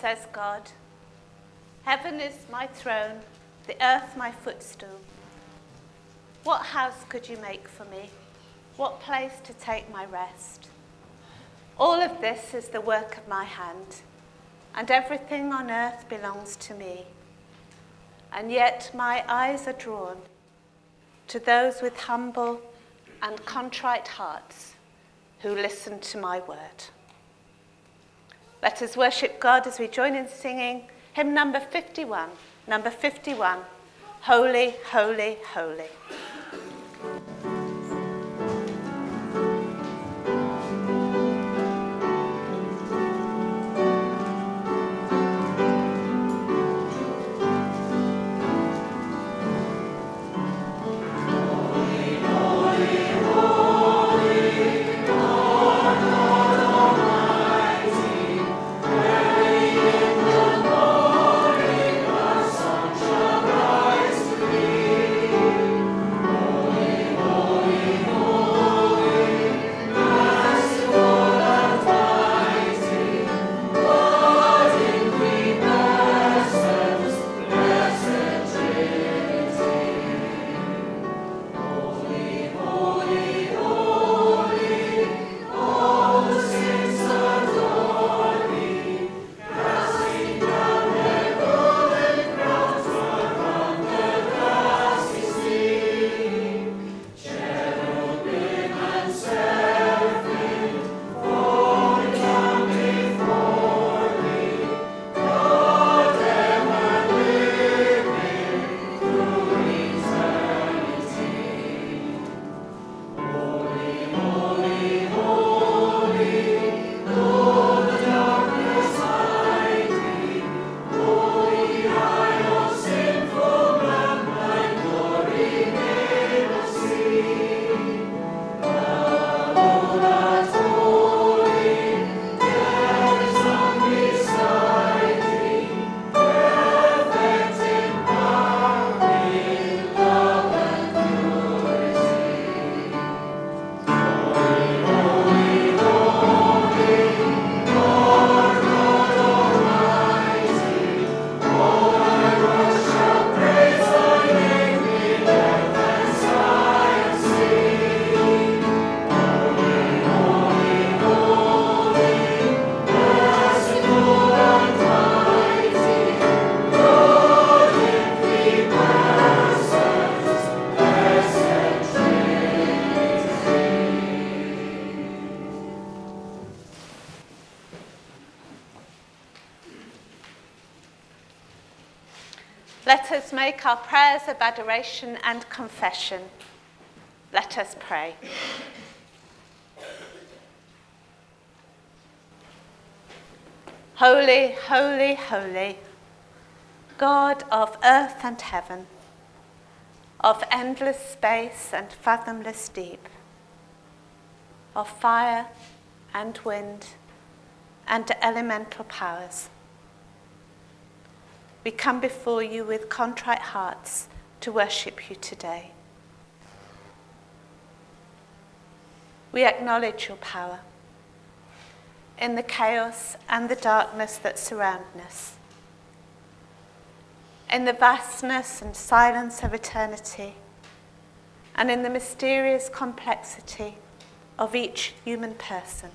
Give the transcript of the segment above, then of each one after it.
Says God. Heaven is my throne, the earth my footstool. What house could you make for me? What place to take my rest? All of this is the work of my hand, and everything on earth belongs to me. And yet my eyes are drawn to those with humble and contrite hearts who listen to my word. Let us worship God as we join in singing hymn number 51. Number 51 Holy, Holy, Holy. Us make our prayers of adoration and confession. Let us pray. Holy, holy, holy, God of earth and heaven, of endless space and fathomless deep, of fire and wind and elemental powers we come before you with contrite hearts to worship you today. We acknowledge your power in the chaos and the darkness that surround us, in the vastness and silence of eternity, and in the mysterious complexity of each human person.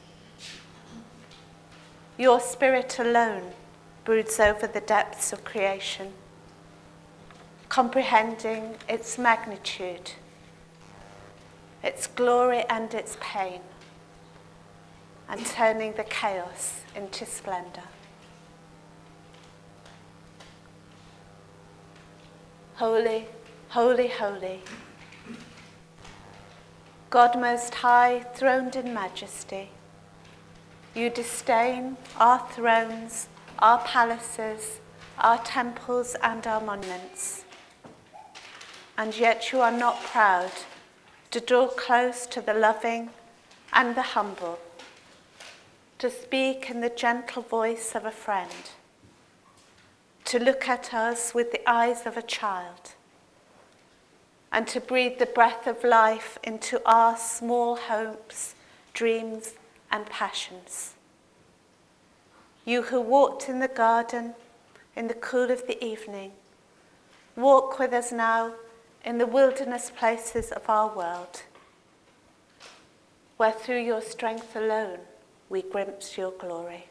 Your spirit alone broods over the depths of creation, comprehending its magnitude, its glory and its pain, and turning the chaos into splendor. Holy, holy, holy. God Most High, throned in majesty, you disdain our thrones our palaces, our temples, and our monuments. And yet you are not proud to draw close to the loving and the humble, to speak in the gentle voice of a friend, to look at us with the eyes of a child, and to breathe the breath of life into our small hopes, dreams, and passions. You who walked in the garden in the cool of the evening, walk with us now in the wilderness places of our world, where through your strength alone we glimpse your glory.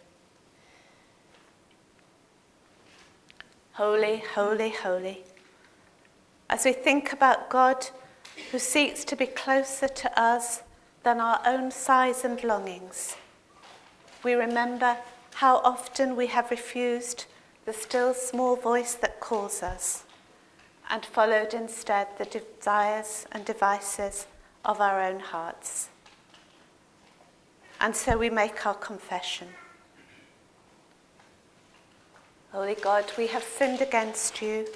Holy, holy, holy. As we think about God who seeks to be closer to us than our own sighs and longings, we remember how often we have refused the still small voice that calls us and followed instead the desires and devices of our own hearts. And so we make our confession. Holy God, we have sinned against you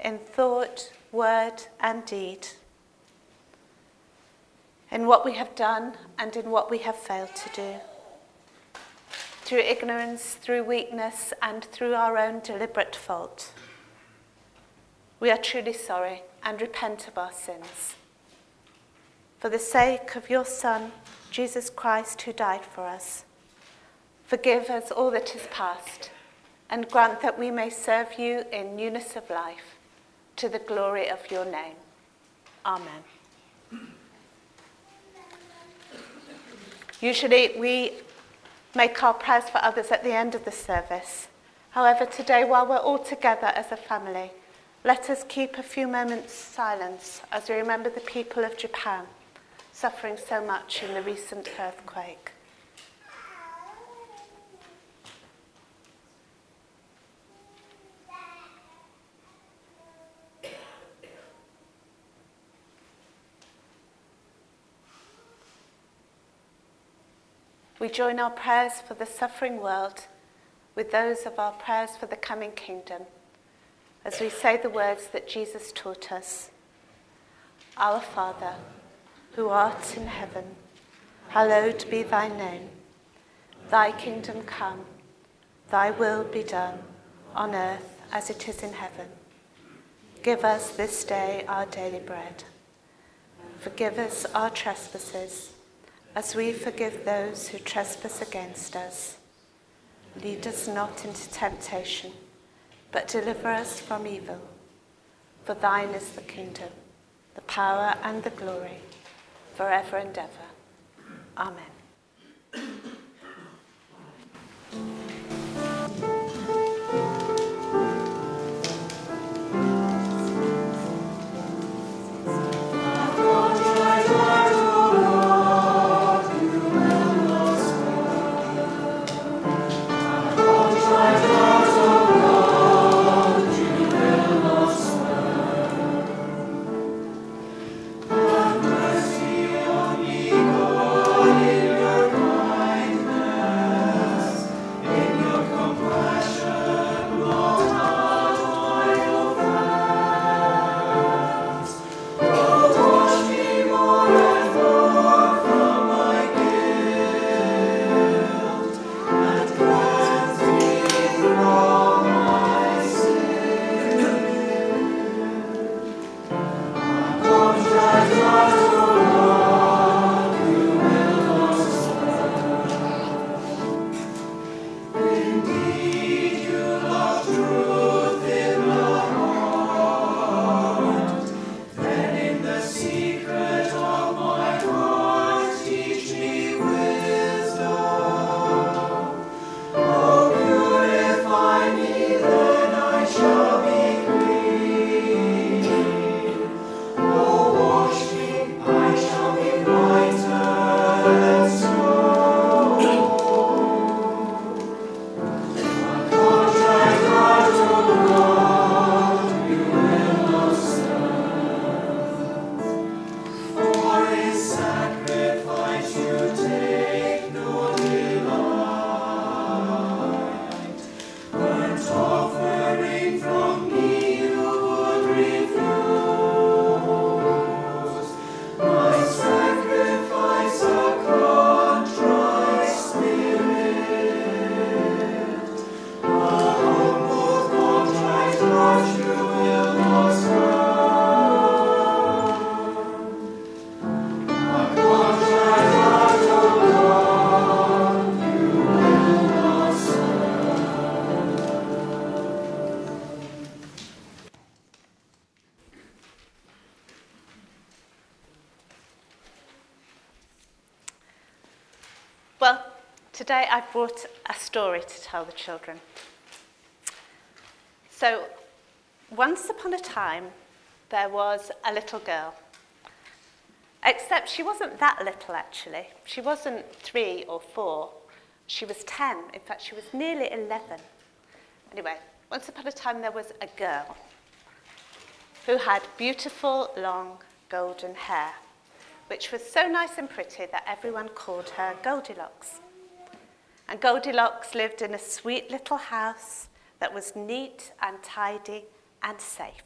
in thought, word, and deed, in what we have done and in what we have failed to do through ignorance, through weakness, and through our own deliberate fault. We are truly sorry and repent of our sins. For the sake of your Son, Jesus Christ, who died for us, forgive us all that is past and grant that we may serve you in newness of life to the glory of your name. Amen. Usually we make our prayers for others at the end of the service. However, today, while we're all together as a family, let us keep a few moments silence as we remember the people of Japan suffering so much in the recent earthquake. We join our prayers for the suffering world with those of our prayers for the coming kingdom as we say the words that Jesus taught us Our Father, who art in heaven, hallowed be thy name. Thy kingdom come, thy will be done, on earth as it is in heaven. Give us this day our daily bread. Forgive us our trespasses as we forgive those who trespass against us. Lead us not into temptation, but deliver us from evil. For thine is the kingdom, the power, and the glory, forever and ever. Amen. Today I've brought a story to tell the children. So, once upon a time, there was a little girl. Except she wasn't that little, actually. She wasn't three or four. She was 10. In fact, she was nearly 11. Anyway, once upon a time, there was a girl who had beautiful, long, golden hair, which was so nice and pretty that everyone called her Goldilocks. And Goldilocks lived in a sweet little house that was neat and tidy and safe.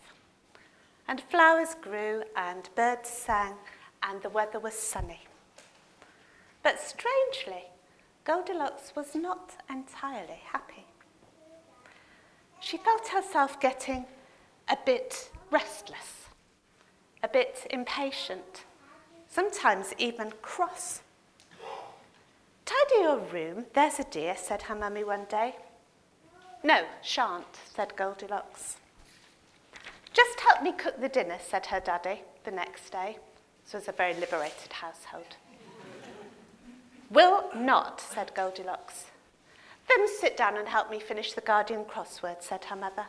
And flowers grew and birds sang and the weather was sunny. But strangely, Goldilocks was not entirely happy. She felt herself getting a bit restless, a bit impatient, sometimes even cross. Tidy your room, there's a dear, said her mummy one day. No, shan't, said Goldilocks. Just help me cook the dinner, said her daddy the next day. This was a very liberated household. Will not, said Goldilocks. Then sit down and help me finish the Guardian crossword, said her mother.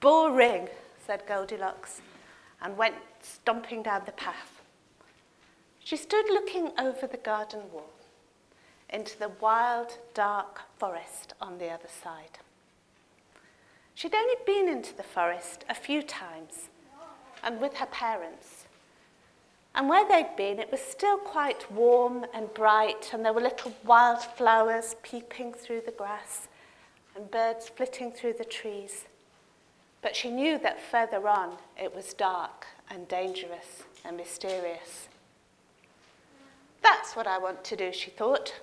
Boring, said Goldilocks, and went stomping down the path. She stood looking over the garden wall into the wild, dark forest on the other side. She'd only been into the forest a few times and with her parents. And where they'd been, it was still quite warm and bright, and there were little wild flowers peeping through the grass and birds flitting through the trees. But she knew that further on it was dark and dangerous and mysterious. That's what I want to do, she thought.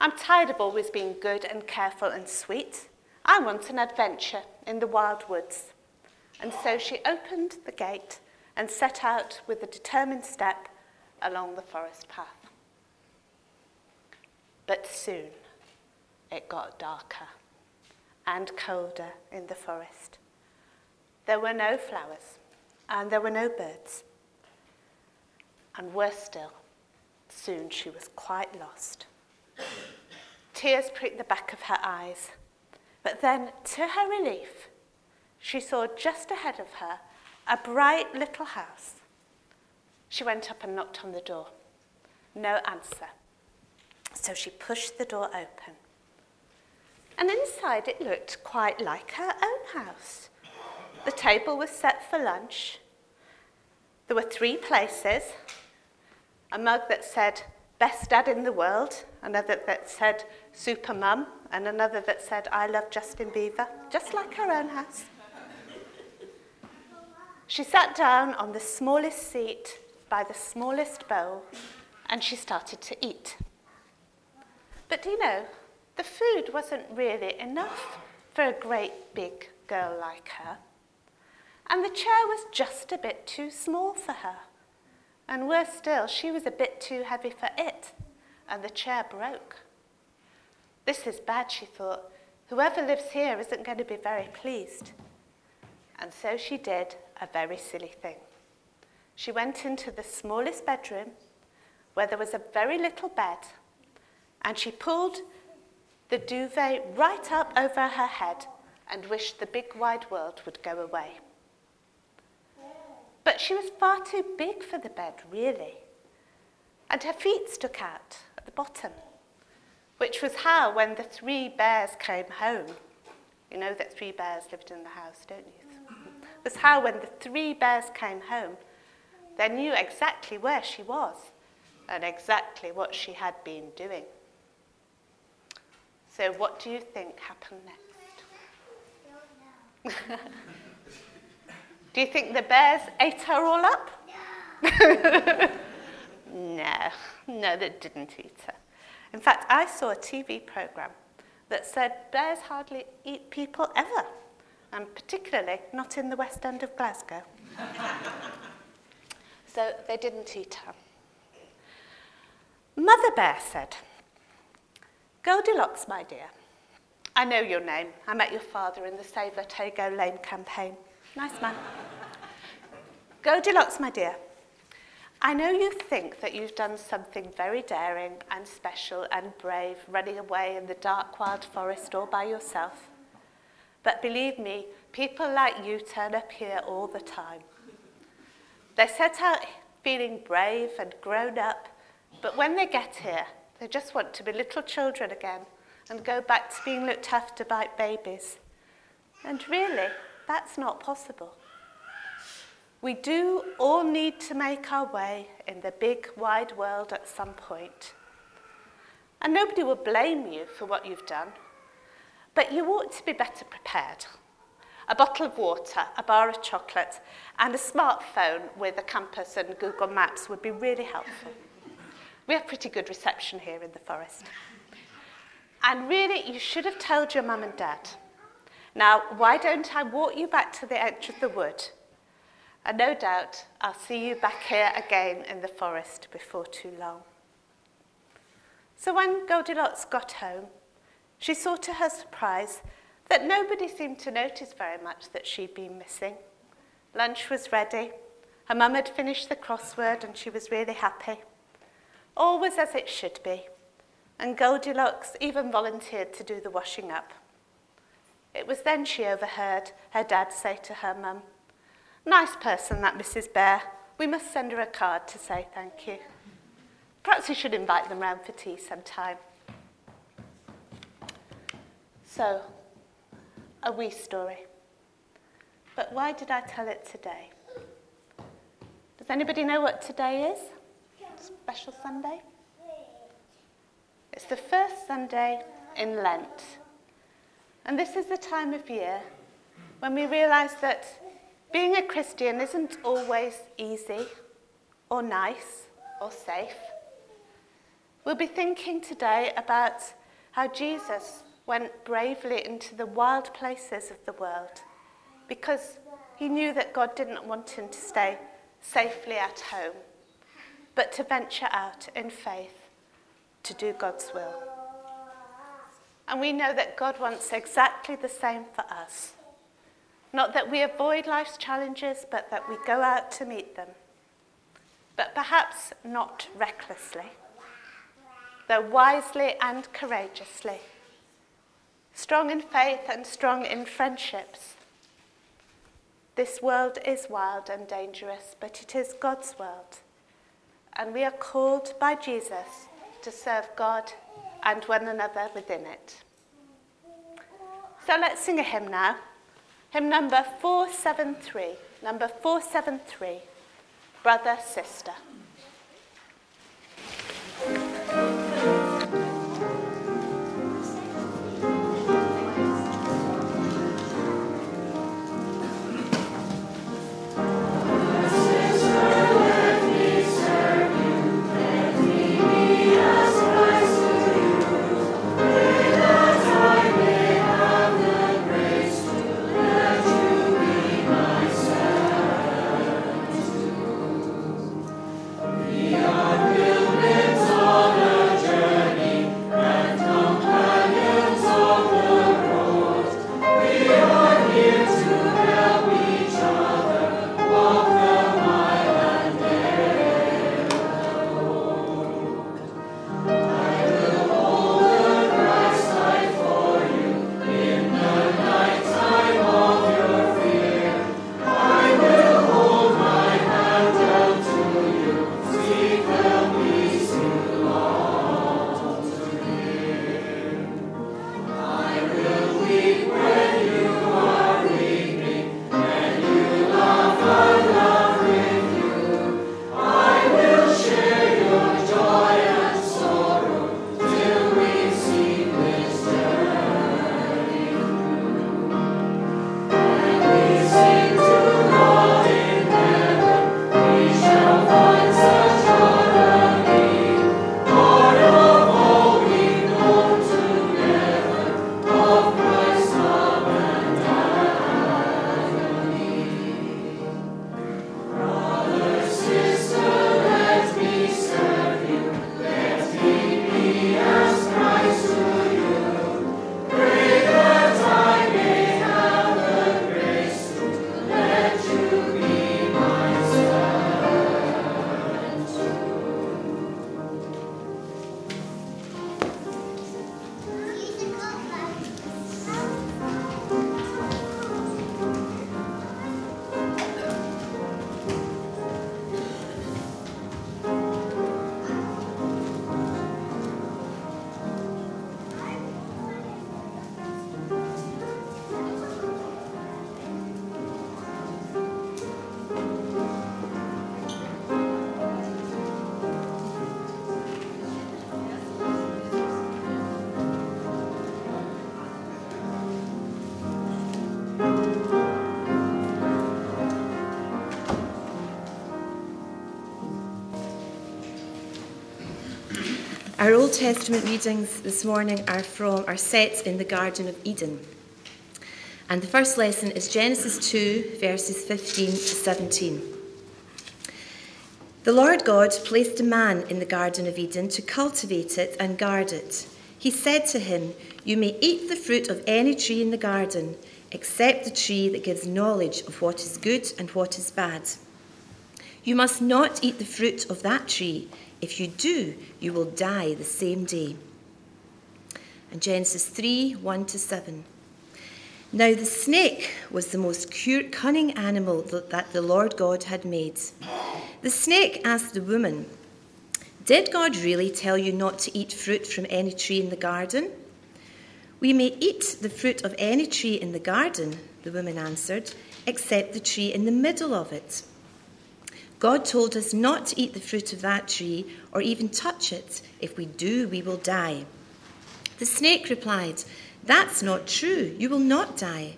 I'm tired of always being good and careful and sweet. I want an adventure in the wild woods. And so she opened the gate and set out with a determined step along the forest path. But soon it got darker and colder in the forest. There were no flowers and there were no birds. And worse still, soon she was quite lost. Tears pricked the back of her eyes. But then, to her relief, she saw just ahead of her a bright little house. She went up and knocked on the door. No answer. So she pushed the door open. And inside it looked quite like her own house. The table was set for lunch. There were three places a mug that said, Best Dad in the World, another that said, Super Mum, and another that said, I love Justin Bieber, just like her own house. She sat down on the smallest seat by the smallest bowl and she started to eat. But do you know, the food wasn't really enough for a great big girl like her. And the chair was just a bit too small for her. And worse still, she was a bit too heavy for it, and the chair broke. This is bad, she thought. Whoever lives here isn't going to be very pleased. And so she did a very silly thing. She went into the smallest bedroom where there was a very little bed and she pulled the duvet right up over her head and wished the big wide world would go away. But she was far too big for the bed, really. And her feet stuck out at the bottom, which was how, when the three bears came home, you know that three bears lived in the house, don't you? was how when the three bears came home, they knew exactly where she was and exactly what she had been doing. So, what do you think happened next? do you think the bears ate her all up? no, no, no, they didn't eat her. In fact, I saw a TV program that said bears hardly eat people ever and particularly not in the West End of Glasgow. so they didn't eat her. Mother Bear said, Goldilocks, my dear, I know your name. I met your father in the Save Otago Lane campaign. Nice man. Goldilocks, my dear, I know you think that you've done something very daring and special and brave, running away in the dark wild forest all by yourself. But believe me, people like you turn up here all the time. They set out feeling brave and grown up, but when they get here, they just want to be little children again and go back to being looked after by babies. And really, that's not possible. We do all need to make our way in the big, wide world at some point. And nobody will blame you for what you've done, but you ought to be better prepared. A bottle of water, a bar of chocolate, and a smartphone with a compass and Google Maps would be really helpful. We have pretty good reception here in the forest. And really, you should have told your mum and dad. Now, why don't I walk you back to the edge of the wood? And no doubt I'll see you back here again in the forest before too long. So when Goldilocks got home, she saw to her surprise that nobody seemed to notice very much that she'd been missing. Lunch was ready. Her mum had finished the crossword and she was really happy. All was as it should be, and Goldilocks even volunteered to do the washing up. It was then she overheard her dad say to her mum, Nice person, that Mrs. Bear. We must send her a card to say thank you. Perhaps we should invite them round for tea sometime. So, a wee story. But why did I tell it today? Does anybody know what today is? Special Sunday? It's the first Sunday in Lent. And this is the time of year when we realise that being a Christian isn't always easy or nice or safe. We'll be thinking today about how Jesus went bravely into the wild places of the world because he knew that God didn't want him to stay safely at home, but to venture out in faith to do God's will. And we know that God wants exactly the same for us. Not that we avoid life's challenges, but that we go out to meet them. But perhaps not recklessly, though wisely and courageously. Strong in faith and strong in friendships. This world is wild and dangerous, but it is God's world. And we are called by Jesus to serve God and one another within it. So let's sing a hymn now. Hymn number 473, number 473, Brother, Sister. Our Old Testament readings this morning are from are set in the Garden of Eden. And the first lesson is Genesis 2, verses 15 to 17. The Lord God placed a man in the Garden of Eden to cultivate it and guard it. He said to him, You may eat the fruit of any tree in the garden, except the tree that gives knowledge of what is good and what is bad. You must not eat the fruit of that tree if you do, you will die the same day. And Genesis 3 1 to 7. Now the snake was the most cunning animal that the Lord God had made. The snake asked the woman, Did God really tell you not to eat fruit from any tree in the garden? We may eat the fruit of any tree in the garden, the woman answered, except the tree in the middle of it God told us not to eat the fruit of that tree or even touch it. If we do, we will die. The snake replied, That's not true. You will not die.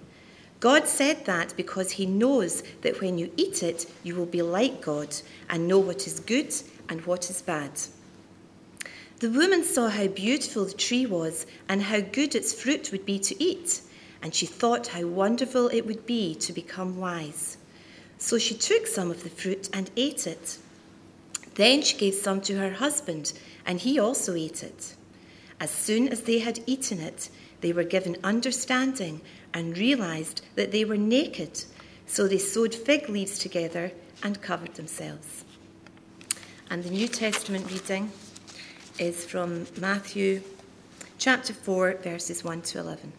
God said that because he knows that when you eat it, you will be like God and know what is good and what is bad. The woman saw how beautiful the tree was and how good its fruit would be to eat, and she thought how wonderful it would be to become wise. So she took some of the fruit and ate it. Then she gave some to her husband, and he also ate it. As soon as they had eaten it, they were given understanding and realized that they were naked. So they sewed fig leaves together and covered themselves. And the New Testament reading is from Matthew chapter 4, verses 1 to 11.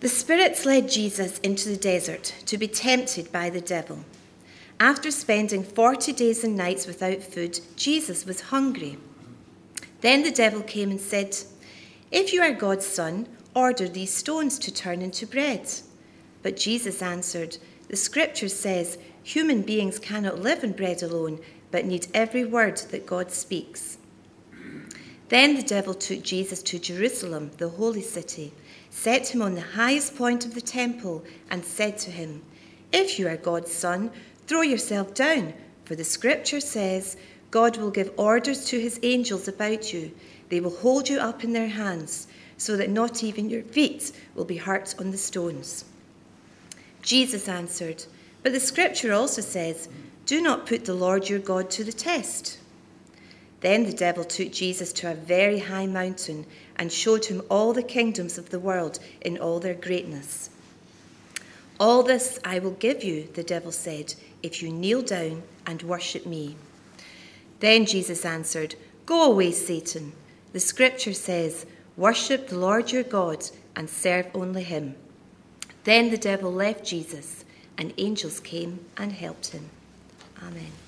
The spirits led Jesus into the desert to be tempted by the devil. After spending 40 days and nights without food, Jesus was hungry. Then the devil came and said, If you are God's son, order these stones to turn into bread. But Jesus answered, The scripture says, Human beings cannot live on bread alone, but need every word that God speaks. Then the devil took Jesus to Jerusalem, the holy city set him on the highest point of the temple, and said to him, If you are God's son, throw yourself down, for the scripture says, God will give orders to his angels about you. They will hold you up in their hands, so that not even your feet will be hurt on the stones. Jesus answered, But the scripture also says, Do not put the Lord your God to the test. Then the devil took Jesus to a very high mountain and showed him all the kingdoms of the world in all their greatness. All this I will give you, the devil said, if you kneel down and worship me. Then Jesus answered, Go away, Satan. The scripture says, Worship the Lord your God and serve only him. Then the devil left Jesus, and angels came and helped him. Amen.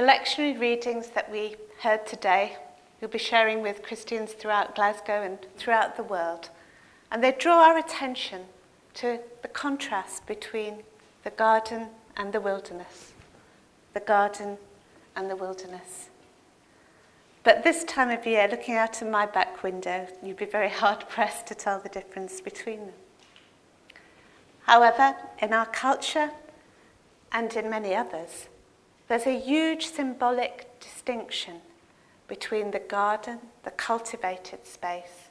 The lectionary readings that we heard today, we'll be sharing with Christians throughout Glasgow and throughout the world. And they draw our attention to the contrast between the garden and the wilderness. The garden and the wilderness. But this time of year, looking out of my back window, you'd be very hard pressed to tell the difference between them. However, in our culture and in many others, There's a huge symbolic distinction between the garden, the cultivated space,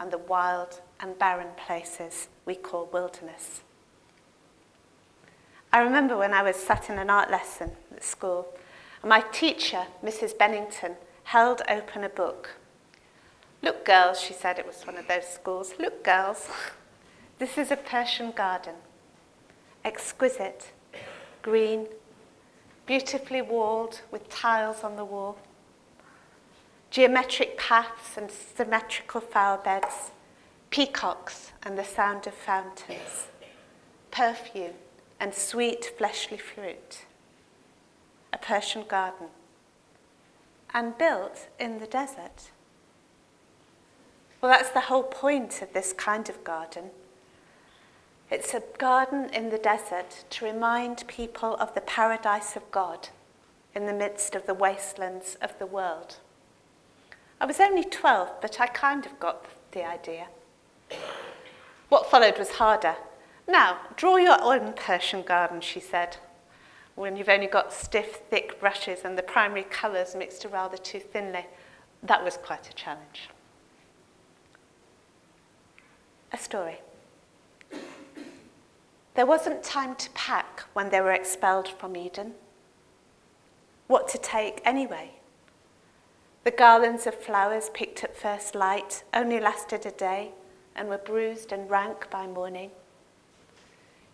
and the wild and barren places we call wilderness. I remember when I was sat in an art lesson at school, and my teacher, Mrs. Bennington, held open a book. Look, girls, she said, it was one of those schools. Look, girls, this is a Persian garden. Exquisite, green, beautifully walled with tiles on the wall, geometric paths and symmetrical flower beds, peacocks and the sound of fountains, perfume and sweet fleshly fruit, a Persian garden, and built in the desert. Well, that's the whole point of this kind of garden. It's a garden in the desert to remind people of the paradise of God in the midst of the wastelands of the world. I was only 12, but I kind of got the idea. What followed was harder. Now, draw your own Persian garden, she said, when you've only got stiff, thick brushes and the primary colours mixed rather too thinly. That was quite a challenge. A story. There wasn't time to pack when they were expelled from Eden. What to take anyway? The garlands of flowers picked at first light only lasted a day and were bruised and rank by morning.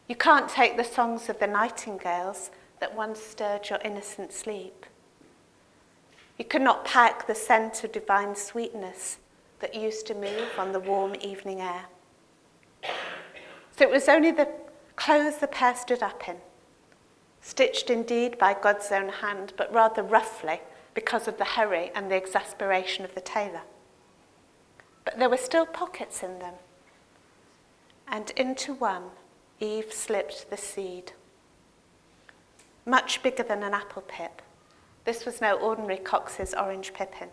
You can't take the songs of the nightingales that once stirred your innocent sleep. You could not pack the scent of divine sweetness that used to move on the warm evening air. So it was only the clothes the pair stood up in, stitched indeed by God's own hand, but rather roughly because of the hurry and the exasperation of the tailor. But there were still pockets in them, and into one Eve slipped the seed. Much bigger than an apple pip, this was no ordinary Cox's orange pippin,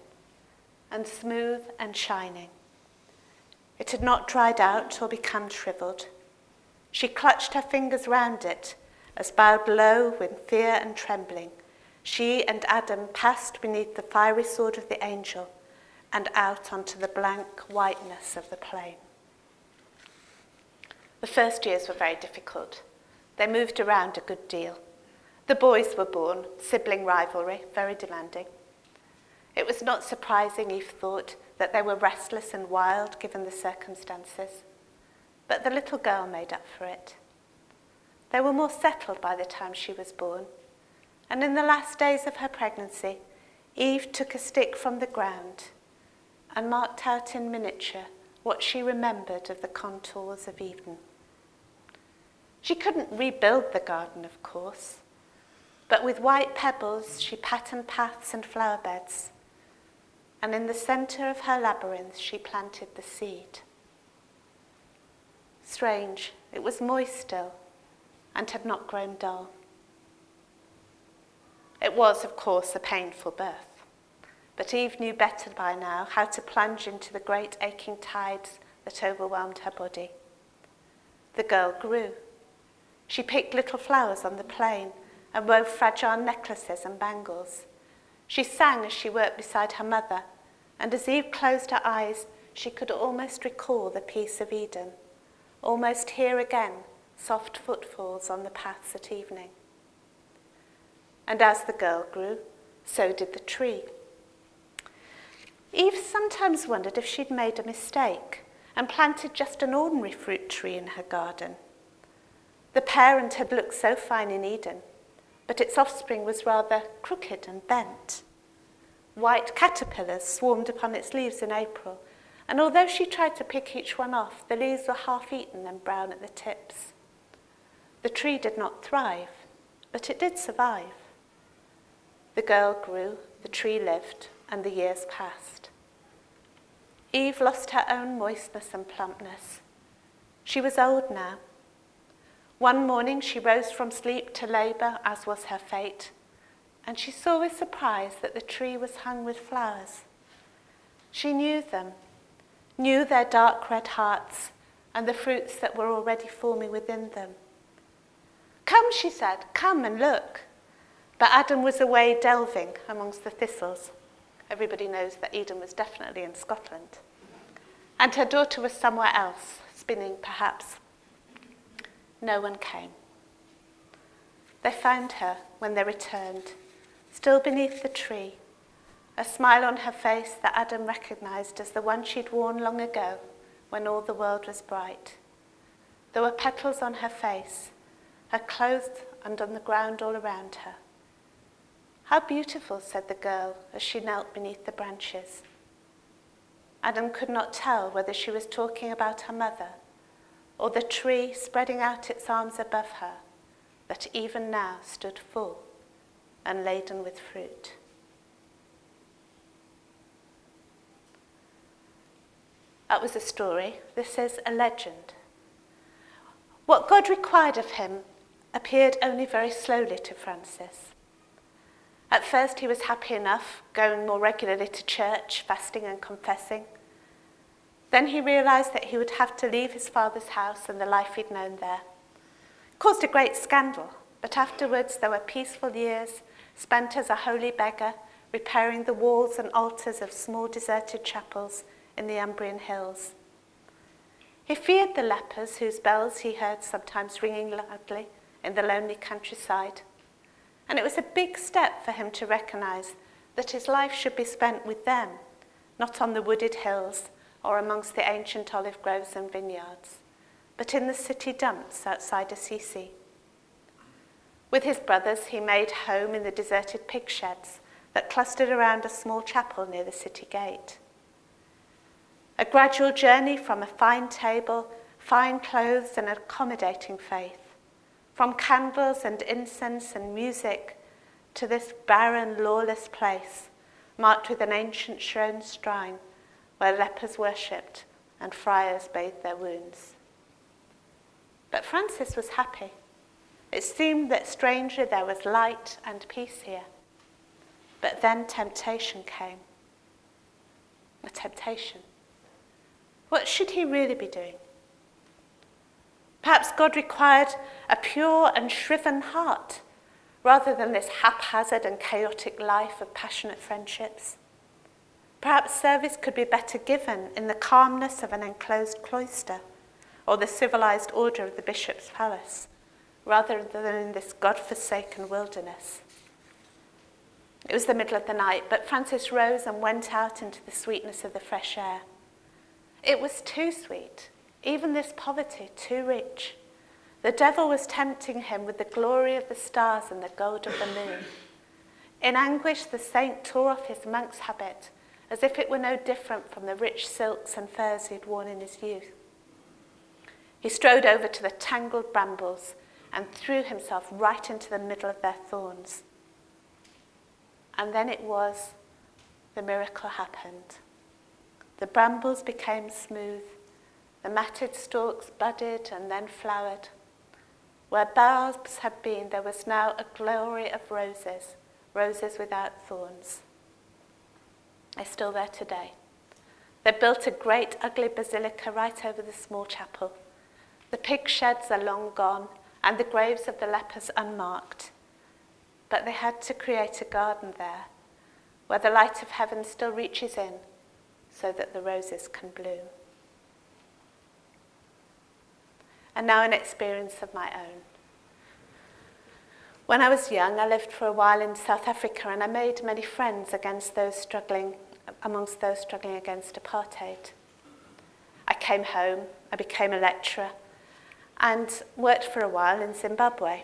and smooth and shining. It had not dried out or become shriveled. She clutched her fingers round it as bowed low with fear and trembling. She and Adam passed beneath the fiery sword of the angel and out onto the blank whiteness of the plain. The first years were very difficult. They moved around a good deal. The boys were born, sibling rivalry, very demanding. It was not surprising, Eve thought, that they were restless and wild given the circumstances. But the little girl made up for it. They were more settled by the time she was born. And in the last days of her pregnancy, Eve took a stick from the ground and marked out in miniature what she remembered of the contours of Eden. She couldn't rebuild the garden, of course, but with white pebbles she patterned paths and flower beds, and in the centre of her labyrinth she planted the seed. Strange, it was moist still and had not grown dull. It was, of course, a painful birth, but Eve knew better by now how to plunge into the great aching tides that overwhelmed her body. The girl grew. She picked little flowers on the plain and wove fragile necklaces and bangles. She sang as she worked beside her mother, and as Eve closed her eyes, she could almost recall the peace of Eden almost hear again soft footfalls on the paths at evening. And as the girl grew, so did the tree. Eve sometimes wondered if she'd made a mistake and planted just an ordinary fruit tree in her garden. The parent had looked so fine in Eden, but its offspring was rather crooked and bent. White caterpillars swarmed upon its leaves in April, and although she tried to pick each one off, the leaves were half eaten and brown at the tips. The tree did not thrive, but it did survive. The girl grew, the tree lived, and the years passed. Eve lost her own moistness and plumpness. She was old now. One morning she rose from sleep to labour, as was her fate, and she saw with surprise that the tree was hung with flowers. She knew them knew their dark red hearts and the fruits that were already forming within them. Come, she said, come and look. But Adam was away delving amongst the thistles. Everybody knows that Eden was definitely in Scotland. And her daughter was somewhere else, spinning perhaps. No one came. They found her when they returned, still beneath the tree, a smile on her face that Adam recognized as the one she'd worn long ago when all the world was bright. There were petals on her face, her clothes and on the ground all around her. How beautiful, said the girl as she knelt beneath the branches. Adam could not tell whether she was talking about her mother or the tree spreading out its arms above her that even now stood full and laden with fruit. That was a story. This is a legend. What God required of him appeared only very slowly to Francis. At first, he was happy enough, going more regularly to church, fasting and confessing. Then he realized that he would have to leave his father's house and the life he'd known there. It caused a great scandal, but afterwards there were peaceful years spent as a holy beggar, repairing the walls and altars of small deserted chapels in the Umbrian hills. He feared the lepers whose bells he heard sometimes ringing loudly in the lonely countryside. And it was a big step for him to recognize that his life should be spent with them, not on the wooded hills or amongst the ancient olive groves and vineyards, but in the city dumps outside Assisi. With his brothers, he made home in the deserted pig sheds that clustered around a small chapel near the city gate. A gradual journey from a fine table, fine clothes, and accommodating faith from candles and incense and music to this barren, lawless place, marked with an ancient shrine where lepers worshipped and friars bathed their wounds. But Francis was happy. It seemed that strangely there was light and peace here. But then temptation came. A temptation. What should he really be doing? Perhaps God required a pure and shriven heart rather than this haphazard and chaotic life of passionate friendships. Perhaps service could be better given in the calmness of an enclosed cloister or the civilized order of the bishop's palace rather than in this God-forsaken wilderness. It was the middle of the night, but Francis rose and went out into the sweetness of the fresh air. It was too sweet even this poverty too rich. The devil was tempting him with the glory of the stars and the gold of the moon. In anguish, the saint tore off his monk's habit as if it were no different from the rich silks and furs he had worn in his youth. He strode over to the tangled brambles and threw himself right into the middle of their thorns. And then it was the miracle happened. The brambles became smooth the matted stalks budded and then flowered. Where bulbs had been, there was now a glory of roses, roses without thorns. They're still there today. They built a great ugly basilica right over the small chapel. The pig sheds are long gone, and the graves of the lepers unmarked. But they had to create a garden there, where the light of heaven still reaches in, so that the roses can bloom. and now an experience of my own. When I was young, I lived for a while in South Africa and I made many friends against those struggling, amongst those struggling against apartheid. I came home, I became a lecturer, and worked for a while in Zimbabwe.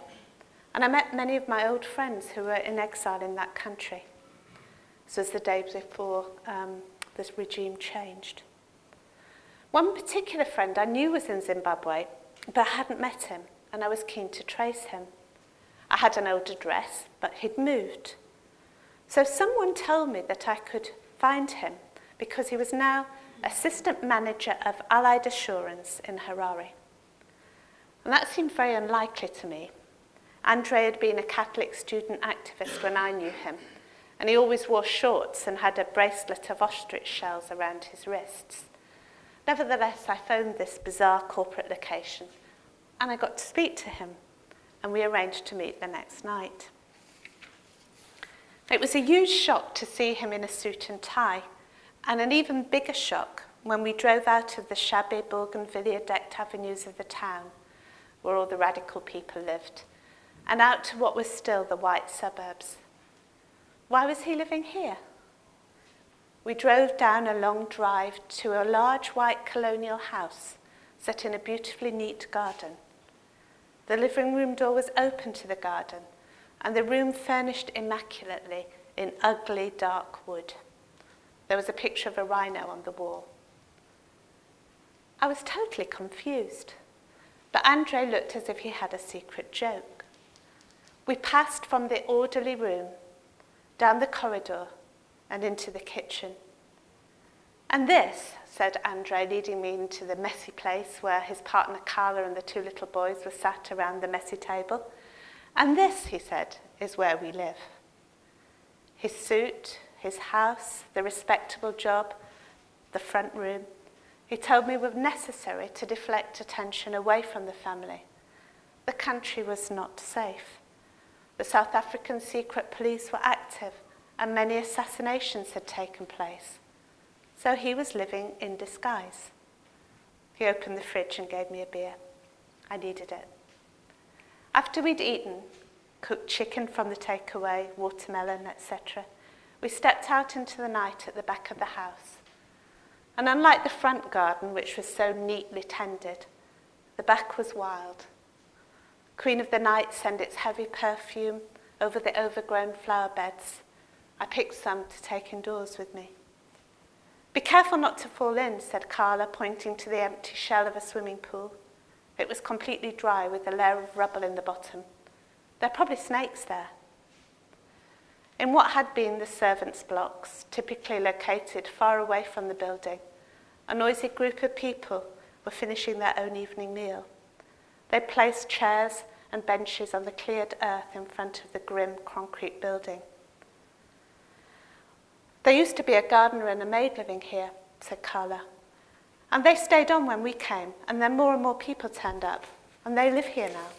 And I met many of my old friends who were in exile in that country. This was the day before um, this regime changed. One particular friend I knew was in Zimbabwe, but I hadn't met him, and I was keen to trace him. I had an old address, but he'd moved. So someone told me that I could find him because he was now assistant manager of Allied Assurance in Harare. And that seemed very unlikely to me. Andre had been a Catholic student activist when I knew him, and he always wore shorts and had a bracelet of ostrich shells around his wrists. Nevertheless, I phoned this bizarre corporate location and I got to speak to him, and we arranged to meet the next night. It was a huge shock to see him in a suit and tie, and an even bigger shock when we drove out of the shabby bougainvillea decked avenues of the town, where all the radical people lived, and out to what was still the white suburbs. Why was he living here? We drove down a long drive to a large white colonial house set in a beautifully neat garden. The living room door was open to the garden and the room furnished immaculately in ugly dark wood. There was a picture of a rhino on the wall. I was totally confused, but Andre looked as if he had a secret joke. We passed from the orderly room, down the corridor, and into the kitchen. And this, said Andre, leading me into the messy place where his partner Carla and the two little boys were sat around the messy table, and this, he said, is where we live. His suit, his house, the respectable job, the front room, he told me were necessary to deflect attention away from the family. The country was not safe. The South African secret police were active and many assassinations had taken place. So he was living in disguise. He opened the fridge and gave me a beer. I needed it. After we'd eaten, cooked chicken from the takeaway, watermelon, etc., we stepped out into the night at the back of the house. And unlike the front garden, which was so neatly tended, the back was wild. Queen of the night sent its heavy perfume over the overgrown flower beds. I picked some to take indoors with me. Be careful not to fall in, said Carla, pointing to the empty shell of a swimming pool. It was completely dry with a layer of rubble in the bottom. There are probably snakes there. In what had been the servants' blocks, typically located far away from the building, a noisy group of people were finishing their own evening meal. They placed chairs and benches on the cleared earth in front of the grim concrete building. There used to be a gardener and a maid living here, said Carla. And they stayed on when we came, and then more and more people turned up, and they live here now.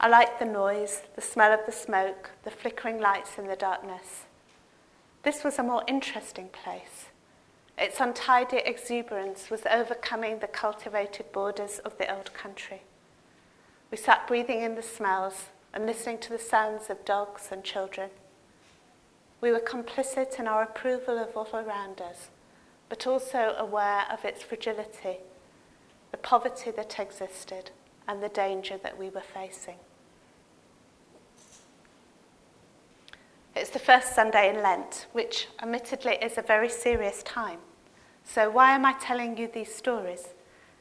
I like the noise, the smell of the smoke, the flickering lights in the darkness. This was a more interesting place. Its untidy exuberance was overcoming the cultivated borders of the old country. We sat breathing in the smells and listening to the sounds of dogs and children. We were complicit in our approval of all around us but also aware of its fragility, the poverty that existed, and the danger that we were facing. It's the first Sunday in Lent, which admittedly is a very serious time. So, why am I telling you these stories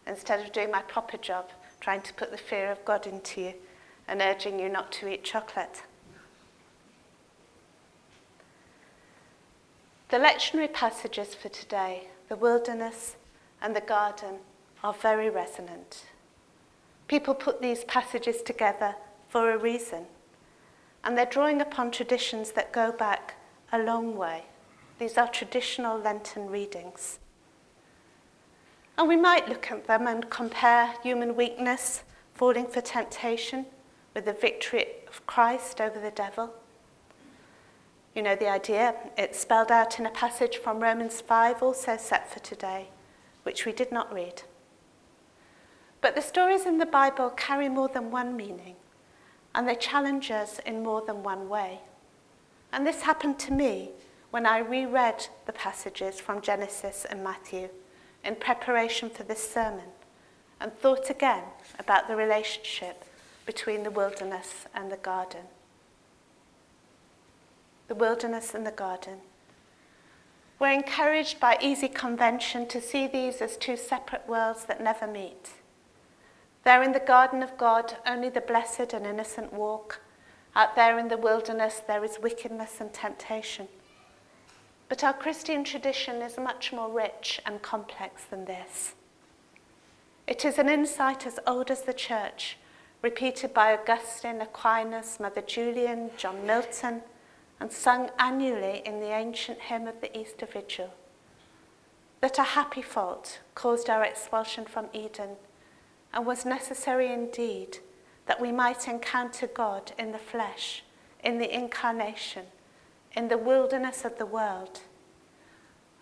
instead of doing my proper job, trying to put the fear of God into you and urging you not to eat chocolate? The lectionary passages for today, the wilderness and the garden, are very resonant. People put these passages together for a reason, and they're drawing upon traditions that go back a long way. These are traditional Lenten readings. And we might look at them and compare human weakness, falling for temptation, with the victory of Christ over the devil you know the idea. It's spelled out in a passage from Romans 5, also set for today, which we did not read. But the stories in the Bible carry more than one meaning, and they challenge us in more than one way. And this happened to me when I reread the passages from Genesis and Matthew in preparation for this sermon and thought again about the relationship between the wilderness and the garden the wilderness and the garden. We're encouraged by easy convention to see these as two separate worlds that never meet. There in the garden of God, only the blessed and innocent walk. Out there in the wilderness, there is wickedness and temptation. But our Christian tradition is much more rich and complex than this. It is an insight as old as the church, repeated by Augustine, Aquinas, Mother Julian, John Milton, and sung annually in the ancient hymn of the Easter Vigil, that a happy fault caused our expulsion from Eden and was necessary indeed that we might encounter God in the flesh, in the incarnation, in the wilderness of the world.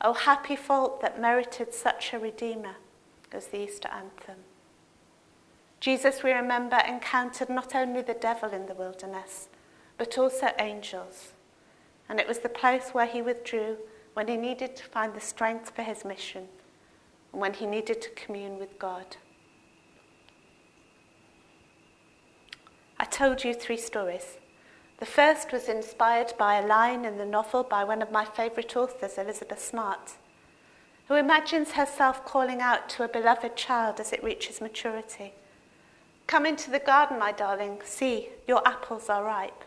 O happy fault that merited such a Redeemer, goes the Easter anthem. Jesus, we remember, encountered not only the devil in the wilderness, but also angels. And it was the place where he withdrew when he needed to find the strength for his mission and when he needed to commune with God. I told you three stories. The first was inspired by a line in the novel by one of my favourite authors, Elizabeth Smart, who imagines herself calling out to a beloved child as it reaches maturity Come into the garden, my darling, see, your apples are ripe.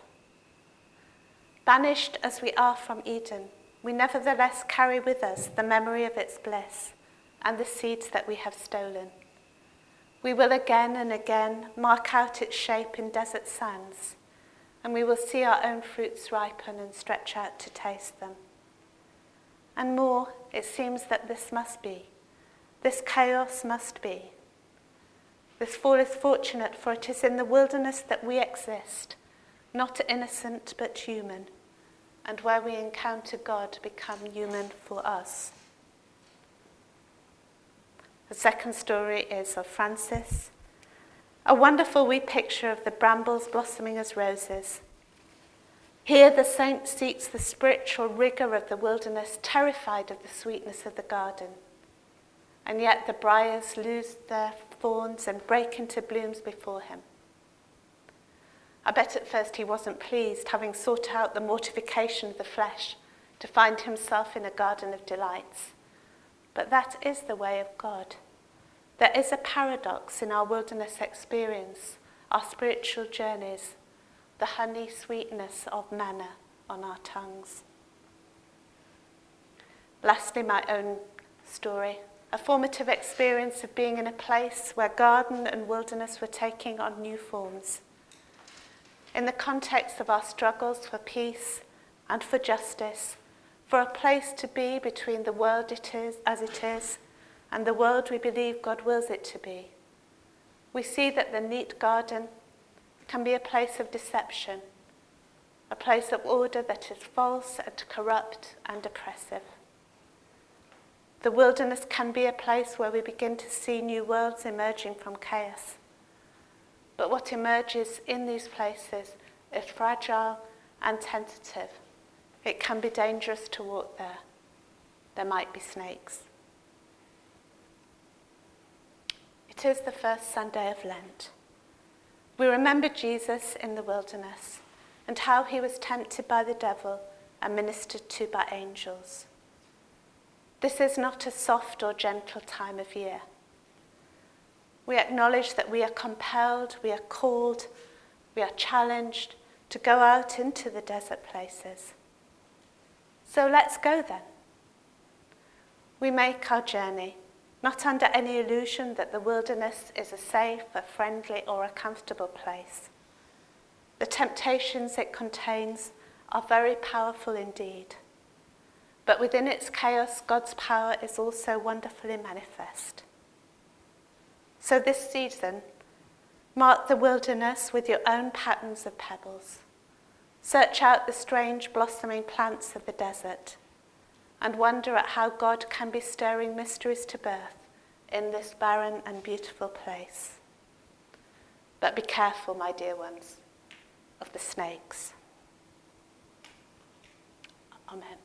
Banished as we are from Eden, we nevertheless carry with us the memory of its bliss and the seeds that we have stolen. We will again and again mark out its shape in desert sands, and we will see our own fruits ripen and stretch out to taste them. And more, it seems that this must be. This chaos must be. This fall is fortunate, for it is in the wilderness that we exist, not innocent but human, and where we encounter God become human for us. The second story is of Francis, a wonderful wee picture of the brambles blossoming as roses. Here, the saint seeks the spiritual rigour of the wilderness, terrified of the sweetness of the garden. And yet, the briars lose their thorns and break into blooms before him. I bet at first he wasn't pleased, having sought out the mortification of the flesh, to find himself in a garden of delights. But that is the way of God. There is a paradox in our wilderness experience, our spiritual journeys, the honey sweetness of manna on our tongues. Lastly, my own story, a formative experience of being in a place where garden and wilderness were taking on new forms. In the context of our struggles for peace and for justice, for a place to be between the world it is, as it is and the world we believe God wills it to be. We see that the neat garden can be a place of deception, a place of order that is false and corrupt and oppressive. The wilderness can be a place where we begin to see new worlds emerging from chaos. But what emerges in these places is fragile and tentative. It can be dangerous to walk there. There might be snakes. It is the first Sunday of Lent. We remember Jesus in the wilderness and how he was tempted by the devil and ministered to by angels. This is not a soft or gentle time of year. We acknowledge that we are compelled, we are called, we are challenged to go out into the desert places so let's go then. We make our journey, not under any illusion that the wilderness is a safe, a friendly, or a comfortable place. The temptations it contains are very powerful indeed. But within its chaos, God's power is also wonderfully manifest. So this season, mark the wilderness with your own patterns of pebbles. Search out the strange blossoming plants of the desert and wonder at how God can be stirring mysteries to birth in this barren and beautiful place. But be careful, my dear ones, of the snakes. Amen.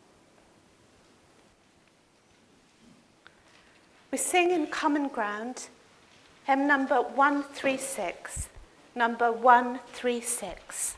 We sing in common ground hymn number 136. Number 136.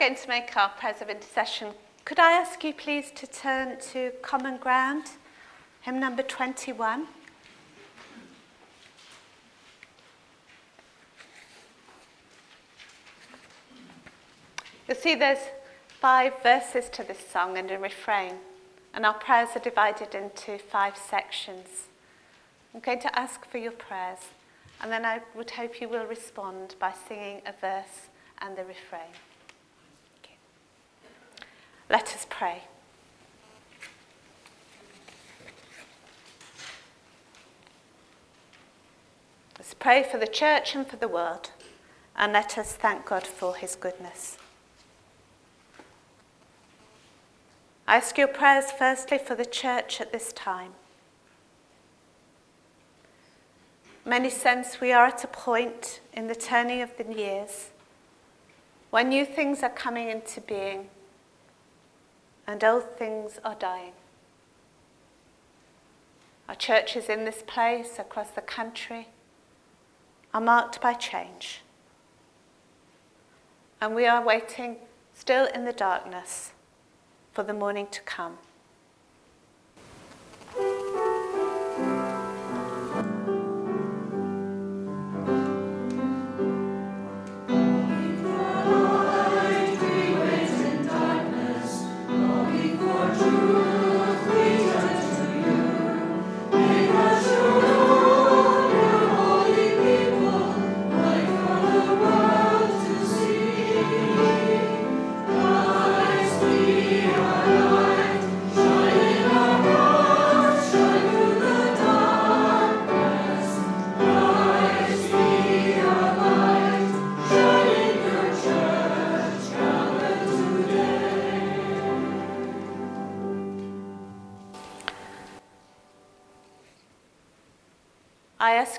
Going to make our prayers of intercession. Could I ask you please to turn to Common Ground, hymn number 21? You'll see there's five verses to this song and a refrain, and our prayers are divided into five sections. I'm going to ask for your prayers, and then I would hope you will respond by singing a verse and the refrain. Let us pray. Let's pray for the church and for the world, and let us thank God for his goodness. I ask your prayers firstly for the church at this time. Many sense we are at a point in the turning of the years when new things are coming into being and old things are dying. Our churches in this place, across the country, are marked by change. And we are waiting still in the darkness for the morning to come.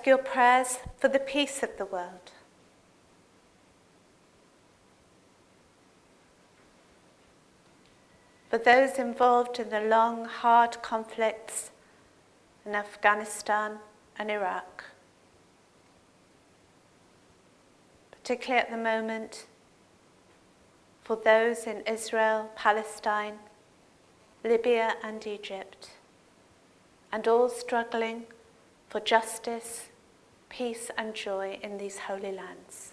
Ask your prayers for the peace of the world. For those involved in the long, hard conflicts in Afghanistan and Iraq. Particularly at the moment, for those in Israel, Palestine, Libya, and Egypt, and all struggling for justice, peace, and joy in these holy lands.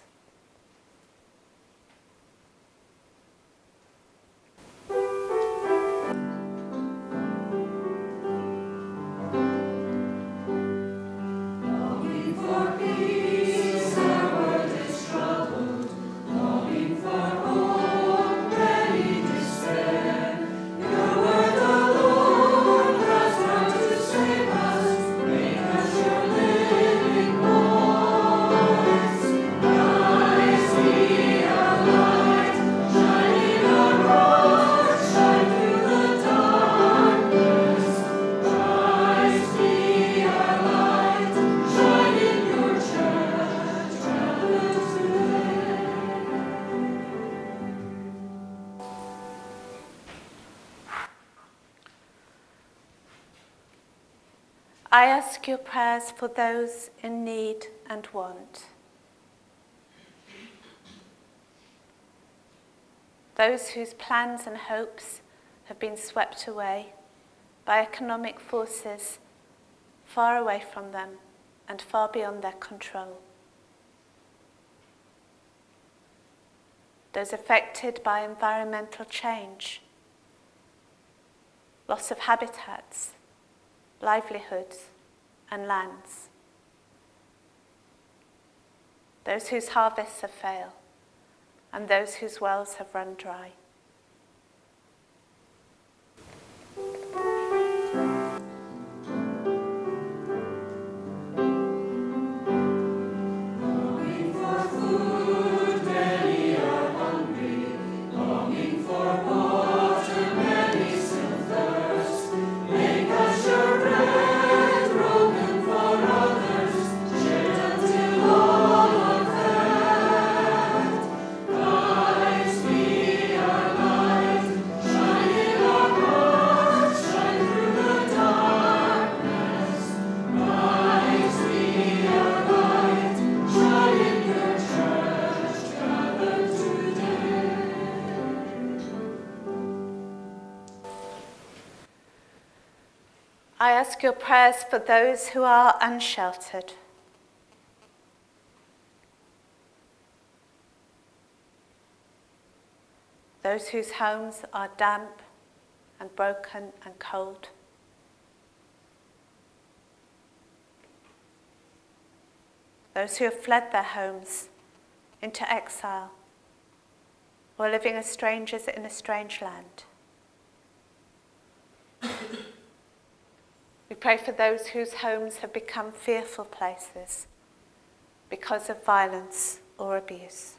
I ask your prayers for those in need and want. Those whose plans and hopes have been swept away by economic forces far away from them and far beyond their control. Those affected by environmental change, loss of habitats, livelihoods, and lands. Those whose harvests have failed, and those whose wells have run dry. Ask your prayers for those who are unsheltered. Those whose homes are damp and broken and cold. Those who have fled their homes into exile or living as strangers in a strange land. We pray for those whose homes have become fearful places because of violence or abuse.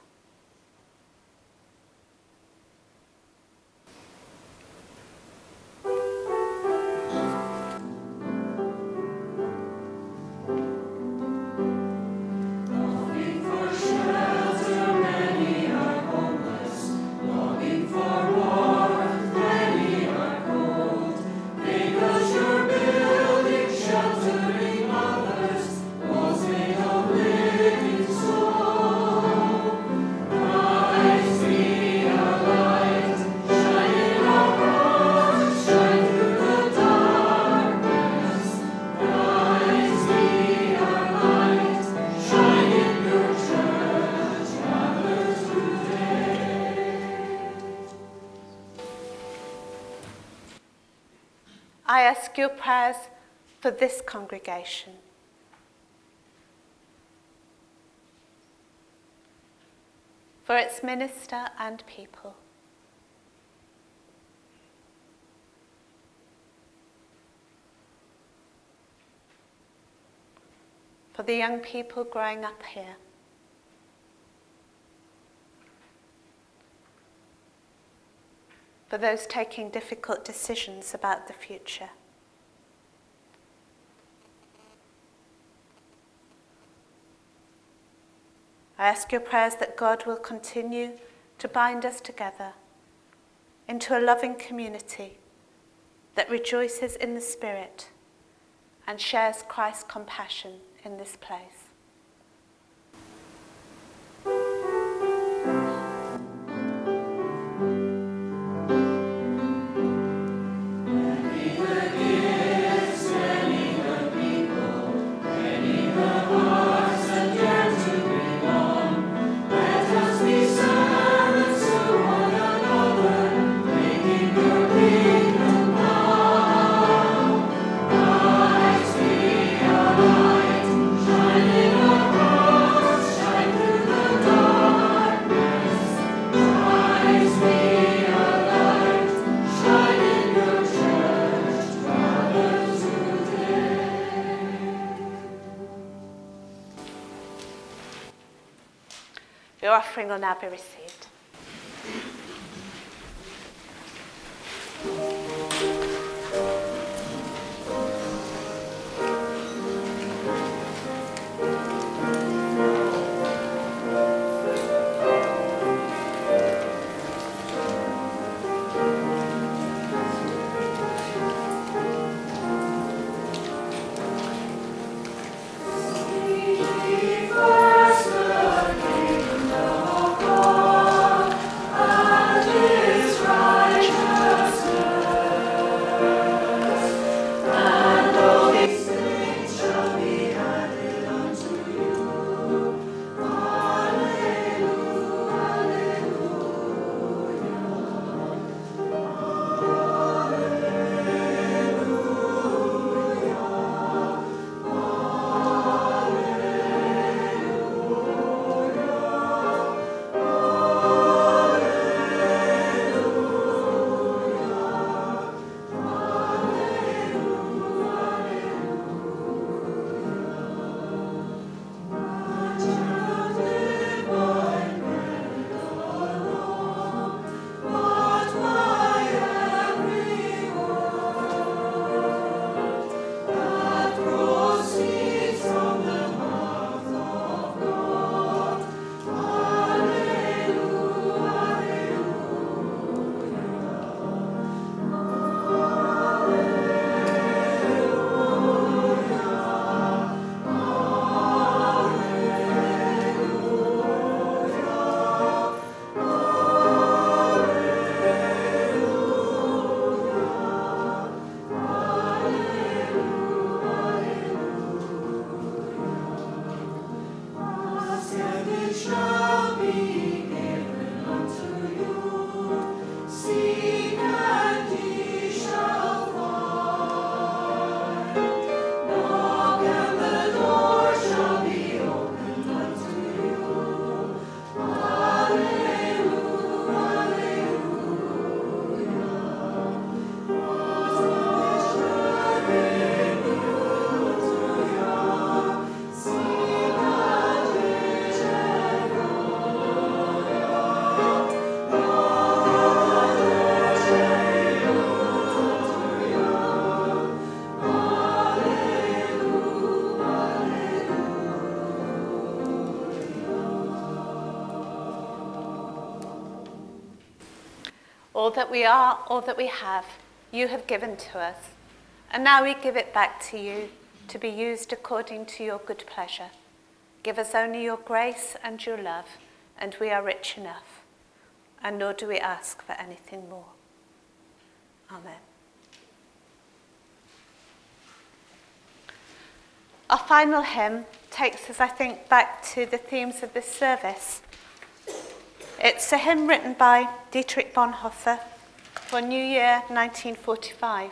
Your prayers for this congregation. For its minister and people. For the young people growing up here. for those taking difficult decisions about the future. I ask your prayers that God will continue to bind us together into a loving community that rejoices in the Spirit and shares Christ's compassion in this place. Your offering All that we are, all that we have, you have given to us. And now we give it back to you to be used according to your good pleasure. Give us only your grace and your love, and we are rich enough. And nor do we ask for anything more. Amen. Our final hymn takes us, I think, back to the themes of this service. It's a hymn written by Dietrich Bonhoeffer for New Year 1945.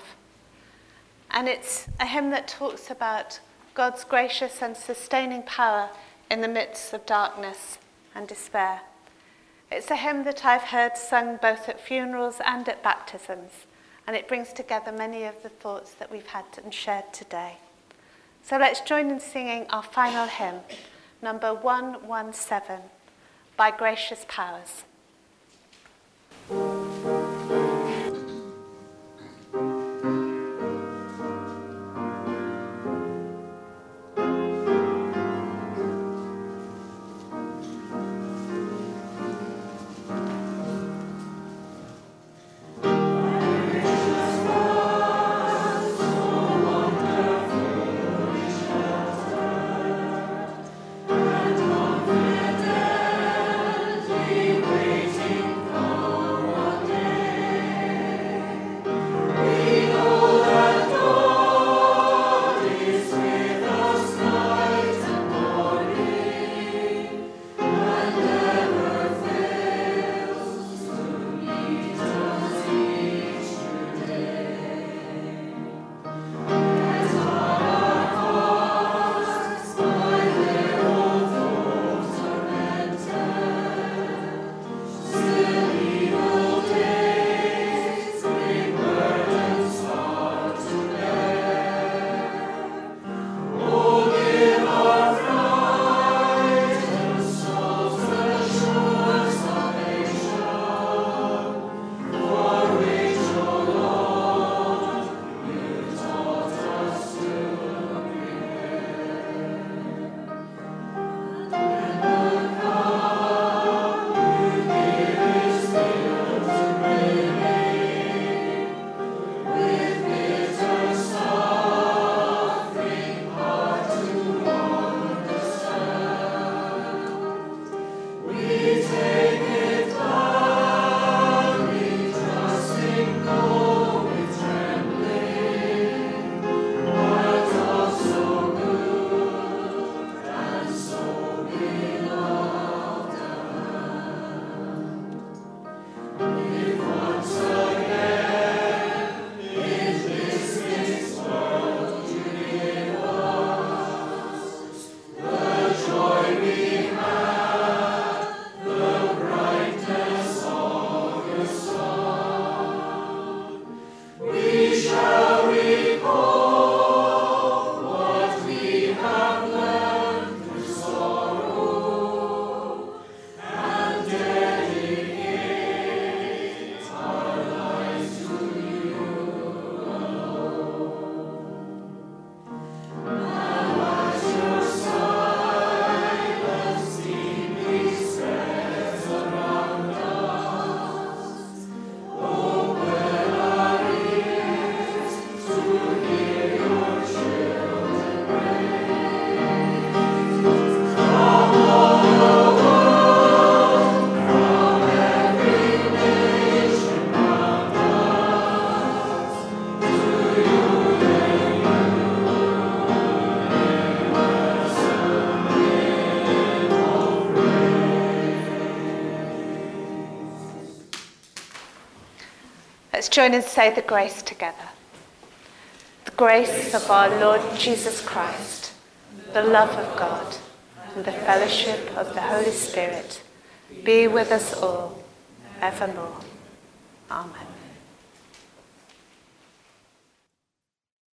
And it's a hymn that talks about God's gracious and sustaining power in the midst of darkness and despair. It's a hymn that I've heard sung both at funerals and at baptisms, and it brings together many of the thoughts that we've had and shared today. So let's join in singing our final hymn, number 117 by gracious powers. Join and say the grace together. The grace of our Lord Jesus Christ, the love of God, and the fellowship of the Holy Spirit be with us